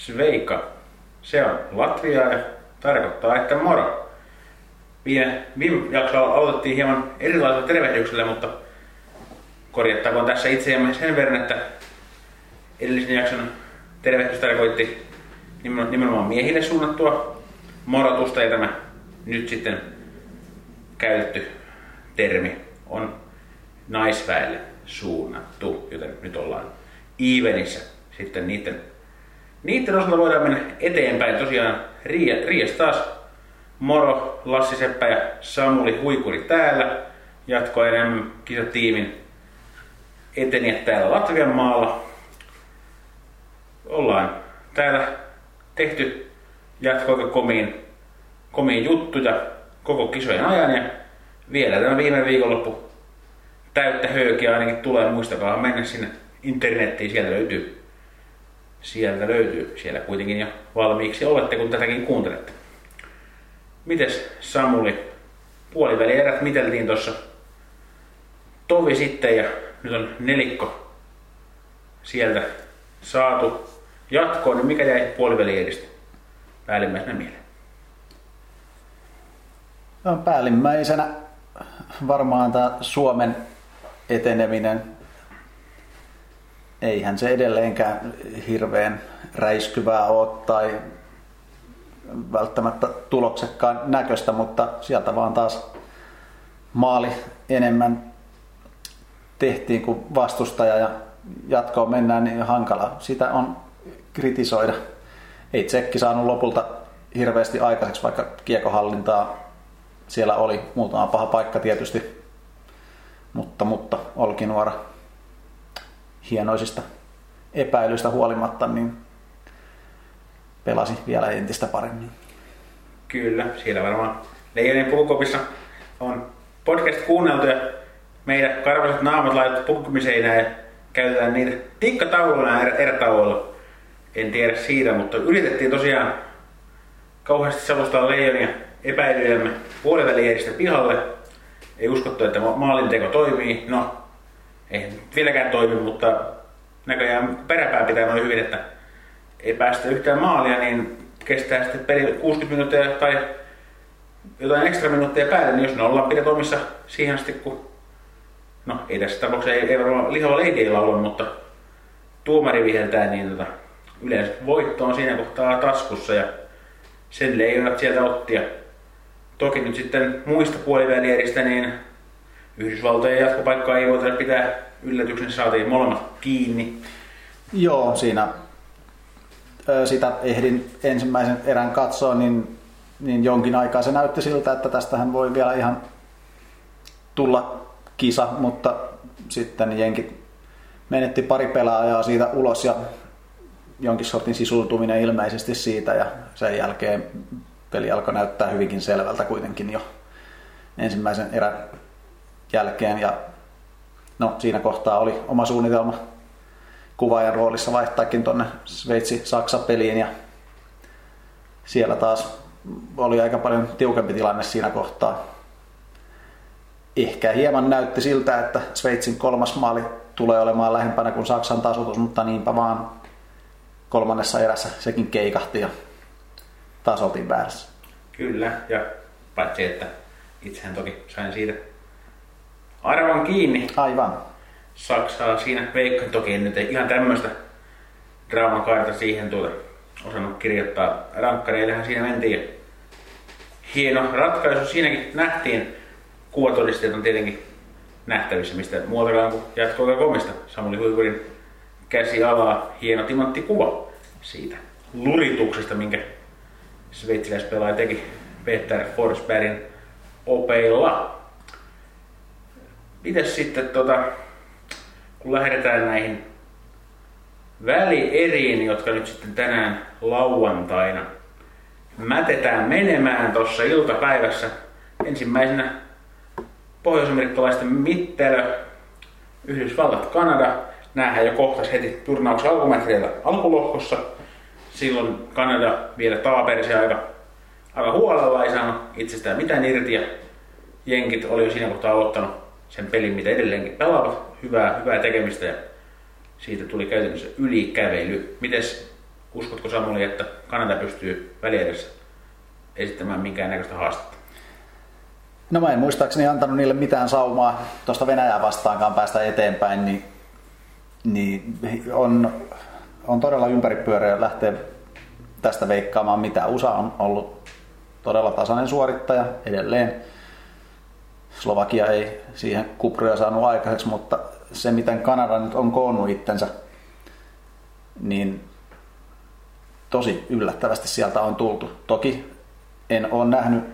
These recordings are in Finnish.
Sveika. Se on Latviaa ja tarkoittaa, että moro. Viime, viime jaksolla aloitettiin hieman erilaisella tervehdyksellä, mutta korjattakoon tässä itseämme sen verran, että edellisen jakson tervehdys tarkoitti nimenomaan miehille suunnattua morotusta ja tämä nyt sitten käytetty termi on naisväelle suunnattu, joten nyt ollaan evenissä sitten niiden, niiden osalta voidaan mennä eteenpäin. Tosiaan Rias taas Moro, Lassi Seppä ja Samuli Huikuri täällä. Jatko enemmän kisatiimin eteniä täällä Latvian maalla. Ollaan täällä tehty jatko komiin, komiin juttuja koko kisojen ajan ja vielä tämä viime viikonloppu täyttä höykiä ainakin tulee. Muistakaa mennä sinne internettiin, sieltä löytyy. Sieltä löytyy. Siellä kuitenkin jo valmiiksi olette, kun tätäkin kuuntelette. Mites Samuli? Puoliväli erät miteltiin tuossa tovi sitten ja nyt on nelikko sieltä saatu jatkoon, niin mikä jäi puoliväli eristä päällimmäisenä mieleen? No, päällimmäisenä varmaan tämä Suomen eteneminen. Eihän se edelleenkään hirveän räiskyvää ole tai välttämättä tuloksekkaan näköistä, mutta sieltä vaan taas maali enemmän tehtiin kuin vastustaja ja jatkoon mennään niin hankala. Sitä on kritisoida. Ei Tsekki saanut lopulta hirveästi aikaiseksi, vaikka kiekohallintaa siellä oli muutama paha paikka tietysti, mutta, mutta Olkinuora hienoisista epäilyistä huolimatta, niin pelasi vielä entistä paremmin. Kyllä, siellä varmaan Leijonin pukukopissa on podcast kuunneltu ja meidän karvaiset naamat laitettu pukkumiseinään ja käytetään niitä tikkatauluina er, erätauolla. En tiedä siitä, mutta yritettiin tosiaan kauheasti selostaa Leijonia epäilyjämme puolivälieristä pihalle. Ei uskottu, että maalinteko toimii. No, ei vieläkään toimi, mutta näköjään peräpää pitää noin hyvin, että ei päästä yhtään maalia, niin kestää sitten peli 60 minuuttia tai jotain ekstra minuuttia päälle, niin jos ne ollaan pidät omissa siihen asti, kun no ei tässä tapauksessa ei, ei varmaan lihava leidi ei laula, mutta tuomari viheltää, niin tota, yleensä voitto on siinä kohtaa taskussa ja sen leijonat sieltä otti. Ja toki nyt sitten muista puolivälieristä, niin Yhdysvaltojen jatkopaikkaa ei voida pitää yllätyksen, saatiin molemmat kiinni. Joo, siinä sitä ehdin ensimmäisen erän katsoa, niin, niin jonkin aikaa se näytti siltä, että tästähän voi vielä ihan tulla kisa, mutta sitten jenkit menetti pari pelaajaa siitä ulos ja jonkin sortin sisultuminen ilmeisesti siitä ja sen jälkeen peli alkoi näyttää hyvinkin selvältä kuitenkin jo ensimmäisen erän jälkeen ja no siinä kohtaa oli oma suunnitelma kuvaajan roolissa vaihtaakin tuonne Sveitsi-Saksa-peliin ja siellä taas oli aika paljon tiukempi tilanne siinä kohtaa. Ehkä hieman näytti siltä, että Sveitsin kolmas maali tulee olemaan lähempänä kuin Saksan tasoitus, mutta niinpä vaan kolmannessa erässä sekin keikahti ja taas oltiin väärässä. Kyllä, ja paitsi että itsehän toki sain siitä arvan kiinni. Aivan. Saksaa siinä veikka toki en nyt ihan tämmöistä draamakaarta siihen tuota osannut kirjoittaa. Rankkareillehan siinä mentiin. Hieno ratkaisu siinäkin nähtiin. Kuvatodisteet on tietenkin nähtävissä, mistä muualtakaan kuin jatkoa komista. Samuli Huikurin käsi alaa. Hieno timantti kuva siitä lurituksesta, minkä sveitsiläispelaaja teki Peter Forsbergin opeilla. Mites sitten tota, kun lähdetään näihin välieriin, jotka nyt sitten tänään lauantaina mätetään menemään tuossa iltapäivässä. Ensimmäisenä pohjoisamerikkalaisten mittelö, Yhdysvallat, Kanada. Nämähän jo kohtas heti turnauksen alkumetreillä alkulohkossa. Silloin Kanada vielä taaperisi aika, aika huolella, ei saanut itsestään mitään irti ja jenkit oli jo siinä kohtaa aloittanut sen pelin, mitä edelleenkin pelaavat hyvää, hyvää tekemistä ja siitä tuli käytännössä ylikävely. Mites uskotko Samuli, että Kanada pystyy väliedessä esittämään minkään näköistä haastetta? No mä en muistaakseni antanut niille mitään saumaa tuosta Venäjää vastaankaan päästä eteenpäin, niin, niin on, on todella ympäripyöreä lähteä tästä veikkaamaan mitä. USA on ollut todella tasainen suorittaja edelleen. Slovakia ei siihen kupria saanut aikaiseksi, mutta se miten Kanada nyt on koonnut itsensä, niin tosi yllättävästi sieltä on tultu. Toki en ole nähnyt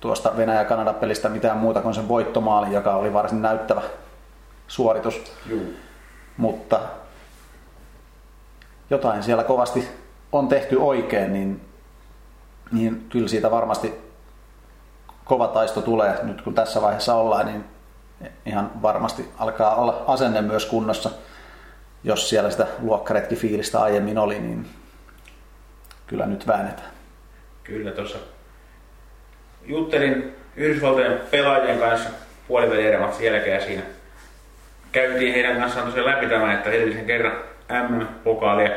tuosta Venäjä-Kanada-pelistä mitään muuta kuin sen voittomaali, joka oli varsin näyttävä suoritus. Juu. Mutta jotain siellä kovasti on tehty oikein, niin, niin kyllä siitä varmasti kova taisto tulee. Nyt kun tässä vaiheessa ollaan, niin ihan varmasti alkaa olla asenne myös kunnossa. Jos siellä sitä luokkaretkifiilistä aiemmin oli, niin kyllä nyt väännetään. Kyllä tuossa juttelin Yhdysvaltojen pelaajien kanssa puolivälierät jälkeen ja siinä käytiin heidän kanssaan tosiaan läpi tämä, että edellisen kerran MM-pokaalia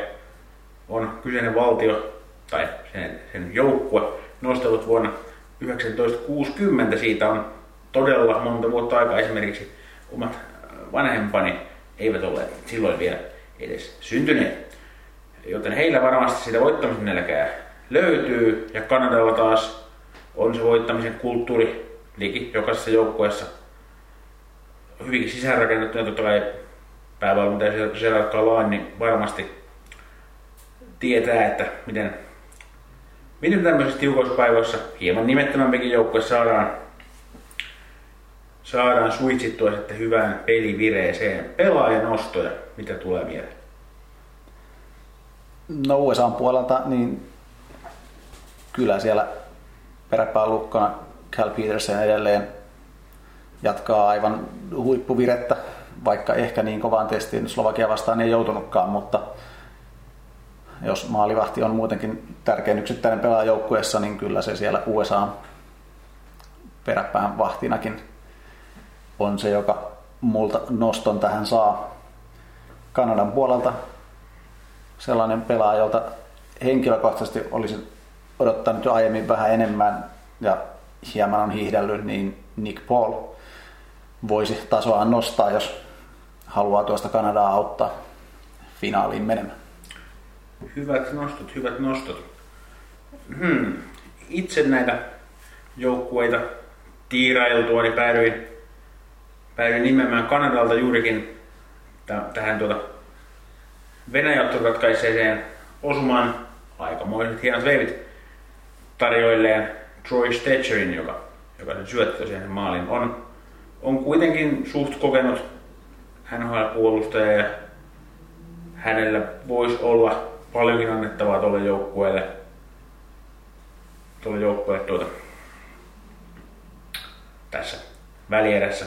on kyseinen valtio tai sen, sen joukkue nostellut vuonna 1960. Siitä on todella monta vuotta aikaa esimerkiksi omat vanhempani eivät ole silloin vielä edes syntyneet. Joten heillä varmasti sitä voittamisen nälkää löytyy ja Kanadalla taas on se voittamisen kulttuuri liki jokaisessa joukkueessa hyvinkin sisäänrakennettu ja totta kai päävalmentaja Gerard Callain niin varmasti tietää, että miten, miten tämmöisissä tiukoissa päivässä hieman nimettömämpikin joukkue saadaan, saadaan suitsittua sitten hyvään pelivireeseen. Pelaajan ostoja, mitä tulee mieleen? No USA puolelta, niin kyllä siellä peräpään lukkona Cal Peterson edelleen jatkaa aivan huippuvirettä, vaikka ehkä niin kovaan testiin Slovakia vastaan ei joutunutkaan, mutta jos maalivahti on muutenkin tärkein yksittäinen pelaaja joukkueessa, niin kyllä se siellä USA peräpään vahtinakin on se, joka multa noston tähän saa. Kanadan puolelta sellainen pelaaja, jolta henkilökohtaisesti olisin odottanut jo aiemmin vähän enemmän ja hieman on hiihdellyt, niin Nick Paul voisi tasoa nostaa, jos haluaa tuosta Kanadaa auttaa finaaliin menemään. Hyvät nostot, hyvät nostot. Hmm. Itse näitä joukkueita tiirailtua, niin päädyin, päädyin nimemään Kanadalta juurikin tähän tuota Venäjä ratkaiseeseen osumaan aikamoiset hienot veivit tarjoilleen Troy Stetcherin, joka, joka sen syötti siihen maalin, on, on kuitenkin suht kokenut NHL-puolustaja ja hänellä voisi olla paljonkin annettavaa tuolle joukkueelle. Tuolle joukkueelle tuota, tässä välierässä.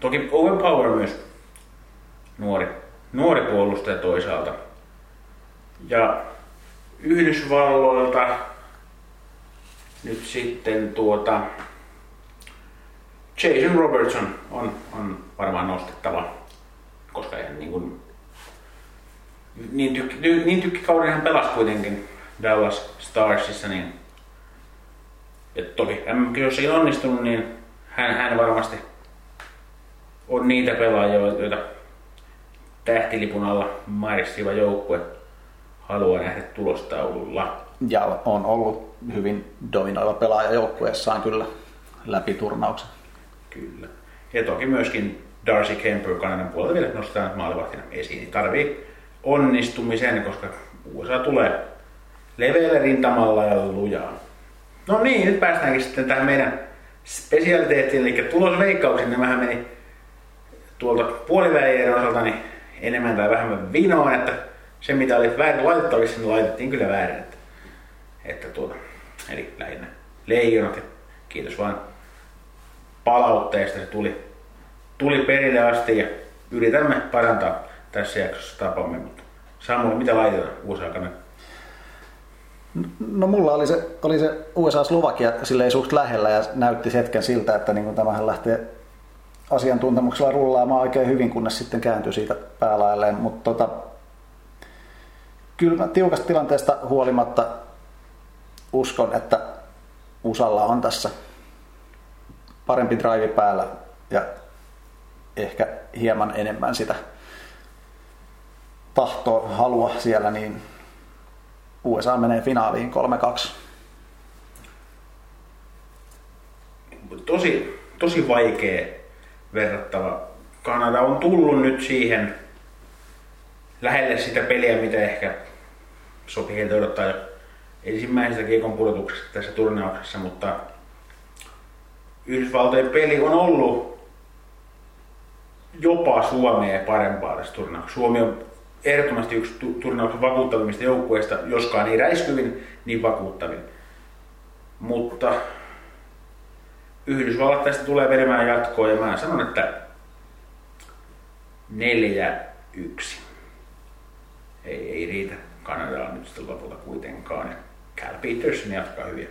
Toki Owen Power myös nuori, nuori puolustaja toisaalta. Ja Yhdysvalloilta nyt sitten tuota Jason Robertson on, on varmaan nostettava, koska ihan niin kuin niin, tykki, niin tykkikauden hän pelasi kuitenkin Dallas Starsissa, niin ja toki jos ei onnistunut, niin hän, hän varmasti on niitä pelaajia, joita tähtilipun alla mairissiva joukkue haluaa nähdä tulostaululla. Ja on ollut hyvin dominoiva pelaaja joukkueessaan kyllä läpi turnauksen. Kyllä. Ja toki myöskin Darcy Kemper Kanadan puolelta vielä nostetaan maalivahtina esiin. Tarvii onnistumisen, koska USA tulee leveällä rintamalla ja lujaa. No niin, nyt päästäänkin sitten tähän meidän spesialiteettiin, eli tulosveikkauksiin. Nämähän meni tuolta puolivälien osalta niin enemmän tai vähemmän vinoon, että se mitä oli väärin laitettavissa, niin laitettiin kyllä väärin. Että, että tuota, eli lähinnä leijonat kiitos vaan palautteesta, se tuli, tuli perille asti ja yritämme parantaa tässä jaksossa tapamme, mutta Samuel, mitä laitetaan USA kannalta? No mulla oli se, oli se USA-Slovakia silleen suht lähellä ja näytti hetken siltä, että niin tämähän lähtee asiantuntemuksella rullaamaan oikein hyvin, kunnes sitten kääntyi siitä päälailleen. Mutta tota, kyllä tiukasta tilanteesta huolimatta uskon, että Usalla on tässä parempi drive päällä ja ehkä hieman enemmän sitä tahtoa, halua siellä, niin USA menee finaaliin 3-2. Tosi, tosi vaikea verrattava. Kanada on tullut nyt siihen lähelle sitä peliä, mitä ehkä sopii heiltä odottaa jo ensimmäisestä kiekon pudotuksesta tässä turnauksessa, mutta Yhdysvaltojen peli on ollut jopa Suomea parempaa tässä turnauksessa. Suomi on ehdottomasti yksi turnauksen vakuuttavimmista joukkueista, joskaan niin räiskyvin, niin vakuuttavin. Mutta Yhdysvallat tästä tulee verimään jatkoa ja mä sanon, että 4-1. Ei, ei riitä Kanadaan nyt sitten lopulta kuitenkaan. Cal Peterson jatkaa hyviä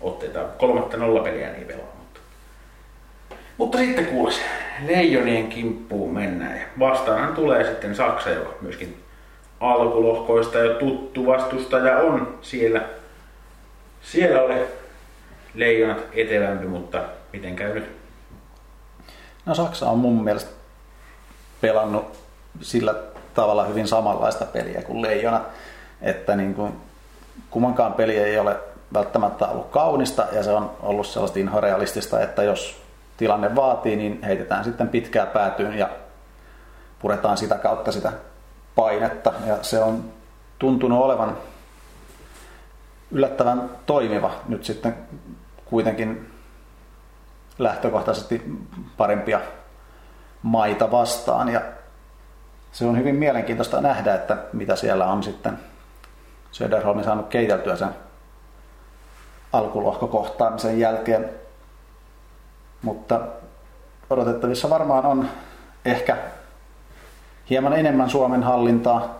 otteita. Kolmatta nollapeliä niin pelaa. Mutta, sitten kuules, Leijonien kimppuun mennään. Ja vastaanhan tulee sitten Saksa, joka myöskin alkulohkoista jo tuttu vastustaja on siellä. Siellä oli leijonat etelämpi, mutta miten käy nyt? No Saksa on mun mielestä pelannut sillä tavalla hyvin samanlaista peliä kuin leijona, että niin kuin kummankaan peli ei ole välttämättä ollut kaunista ja se on ollut sellaista inhorealistista, että jos tilanne vaatii, niin heitetään sitten pitkää päätyyn ja puretaan sitä kautta sitä painetta ja se on tuntunut olevan yllättävän toimiva nyt sitten kuitenkin lähtökohtaisesti parempia maita vastaan ja se on hyvin mielenkiintoista nähdä, että mitä siellä on sitten Söderholm saanut keiteltyä sen alkulohkokohtaamisen jälkeen. Mutta odotettavissa varmaan on ehkä hieman enemmän Suomen hallintaa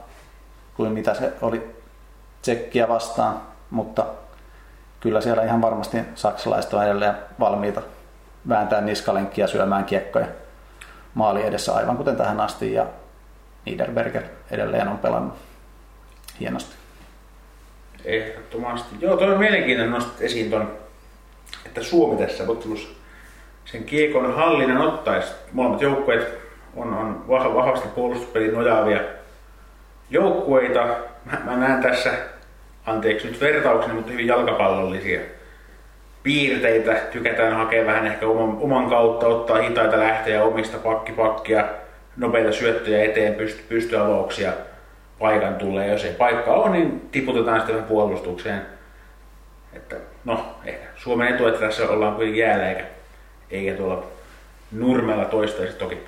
kuin mitä se oli Tsekkiä vastaan, mutta kyllä siellä ihan varmasti saksalaiset on edelleen valmiita vääntää niskalenkkiä syömään kiekkoja maali edessä aivan kuten tähän asti ja Niederberger edelleen on pelannut hienosti. Ehdottomasti. Joo, toi on mielenkiintoinen nostat esiin ton, että Suomi tässä ottelussa sen kiekon hallinnan ottaisi. Molemmat joukkueet on, on vahvasti puolustuspelin nojaavia joukkueita. Mä, mä näen tässä, anteeksi nyt vertaukseni, mutta hyvin jalkapallollisia piirteitä. Tykätään hakea vähän ehkä oman, oman kautta, ottaa hitaita lähteä omista pakkipakkia, nopeita syöttöjä eteen, pysty, pystyavauksia paikan tulee. Jos ei paikka ole, niin tiputetaan sitten puolustukseen. Että, no, ehkä Suomen etu, että tässä ollaan kuitenkin jäällä eikä, eikä tuolla nurmella toistaiseksi toki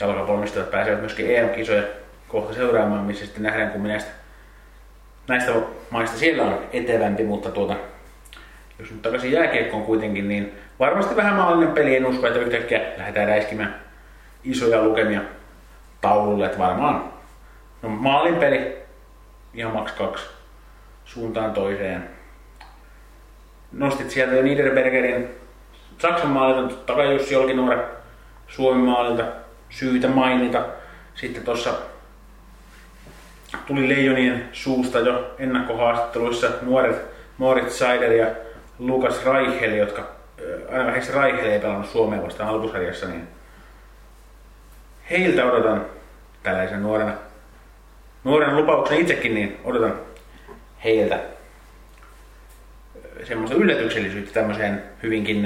jalkapallomistajat pääsevät myöskin EM-kisoja kohta seuraamaan, missä sitten nähdään, kun näistä, näistä maista siellä on etevämpi, mutta tuota, jos nyt takaisin jääkiekkoon kuitenkin, niin varmasti vähän maallinen peli, en usko, että yhtäkkiä lähdetään räiskimään isoja lukemia taululle, että varmaan no, maalin peli ihan maks kaksi suuntaan toiseen. Nostit sieltä jo Niederbergerin Saksan maalilta, totta kai Jussi Olkinuore Suomen maalilta syytä mainita. Sitten tuossa tuli Leijonien suusta jo ennakkohaastatteluissa nuoret Moritz Seider ja Lukas Reichel, jotka aina heistä Reichel ei pelannut Suomeen vastaan alkusarjassa, niin heiltä odotan tällaisen nuorena, nuorena lupauksen itsekin, niin odotan heiltä semmoista yllätyksellisyyttä tämmöiseen hyvinkin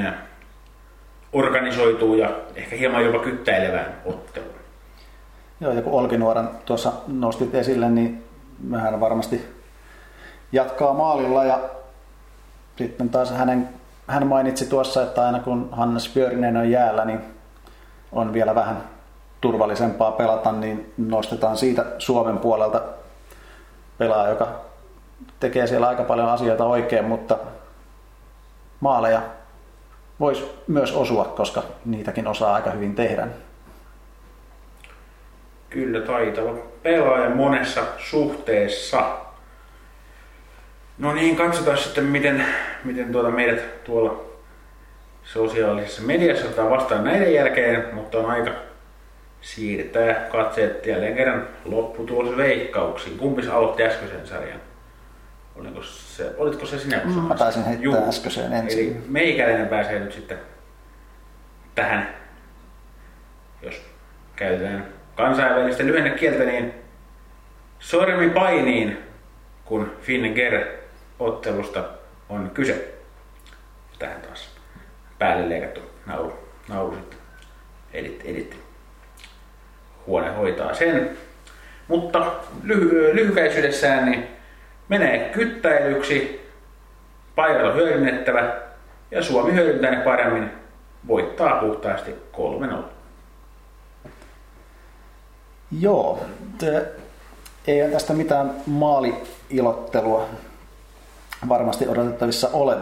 organisoituu ja ehkä hieman jopa kyttäilevään otteluun. Joo, ja kun Olkinuoran tuossa nostit esille, niin mehän varmasti jatkaa maalilla ja sitten taas hänen, hän mainitsi tuossa, että aina kun Hannes Pyörinen on jäällä, niin on vielä vähän turvallisempaa pelata, niin nostetaan siitä Suomen puolelta pelaaja, joka tekee siellä aika paljon asioita oikein, mutta maaleja voisi myös osua, koska niitäkin osaa aika hyvin tehdä. Kyllä taitava pelaaja monessa suhteessa. No niin, katsotaan sitten miten, miten tuota meidät tuolla sosiaalisessa mediassa ottaa vastaan näiden jälkeen, mutta on aika siirtää katseet jälleen kerran lopputulosveikkauksiin. Kumpis aloitti äskeisen sarjan? Oliko se, olitko se sinä? kun Mm, Mä taisin heittää Juu. äskeiseen ensin. Eli meikäläinen pääsee nyt sitten tähän, jos käytetään kansainvälistä lyhennekieltä, niin sormi painiin, kun Finger ottelusta on kyse. Tähän taas päälle leikattu nauru, nauru sitten edit, edit. Huone hoitaa sen. Mutta lyhy- lyhykäisyydessään niin menee kyttäilyksi, paikat on hyödynnettävä ja Suomi hyödyntää ne paremmin, voittaa puhtaasti 3-0. Joo, ei tästä mitään maaliilottelua varmasti odotettavissa ole,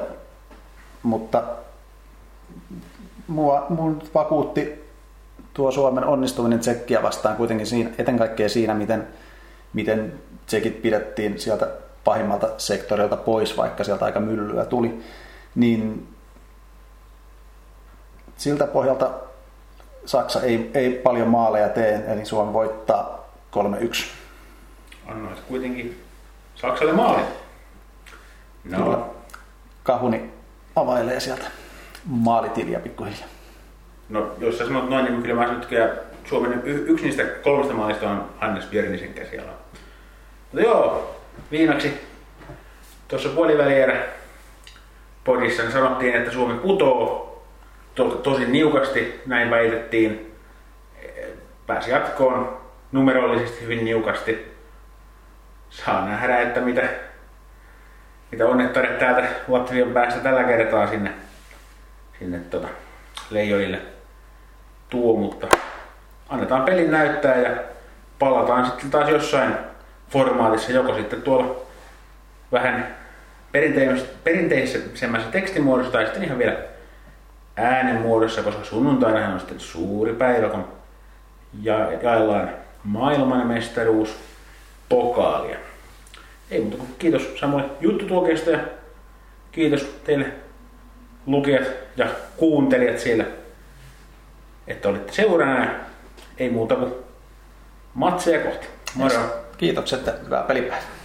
mutta mua, mun vakuutti tuo Suomen onnistuminen Tsekkiä vastaan kuitenkin siinä, eten kaikkea siinä, miten, miten Tsekit pidettiin sieltä pahimmalta sektorilta pois, vaikka sieltä aika myllyä tuli, niin siltä pohjalta Saksa ei, ei paljon maaleja tee, eli Suomi voittaa 3-1. Annoit kuitenkin Saksalle maali. No, Kyllä. Kahuni availee sieltä maalitiliä pikkuhiljaa. no jos sä sanot noin, niin kyllä mä että Suomen yksi niistä kolmesta maalista on Hannes Björnisen käsiala. Mutta joo, viimeksi tuossa puolivälierä podissa niin sanottiin, että Suomi putoo to- tosi niukasti, näin väitettiin. Pääsi jatkoon numerollisesti hyvin niukasti. Saa nähdä, että mitä, mitä onnettaret täältä Latvian päästä tällä kertaa sinne, sinne tota, leijonille tuo, mutta annetaan pelin näyttää ja palataan sitten taas jossain formaatissa, joko sitten tuolla vähän perinteis- perinteisemmässä tekstimuodossa tai sitten ihan vielä äänen muodossa, koska sunnuntaina on sitten suuri päivä, kun ja, jaellaan maailmanmestaruus pokaalia. Ei muuta kuin kiitos Samuel juttutuokiosta ja kiitos teille lukijat ja kuuntelijat siellä, että olitte seurana. ja Ei muuta kuin matseja kohti. Moro! Kiitokset hyvää pelipäivää.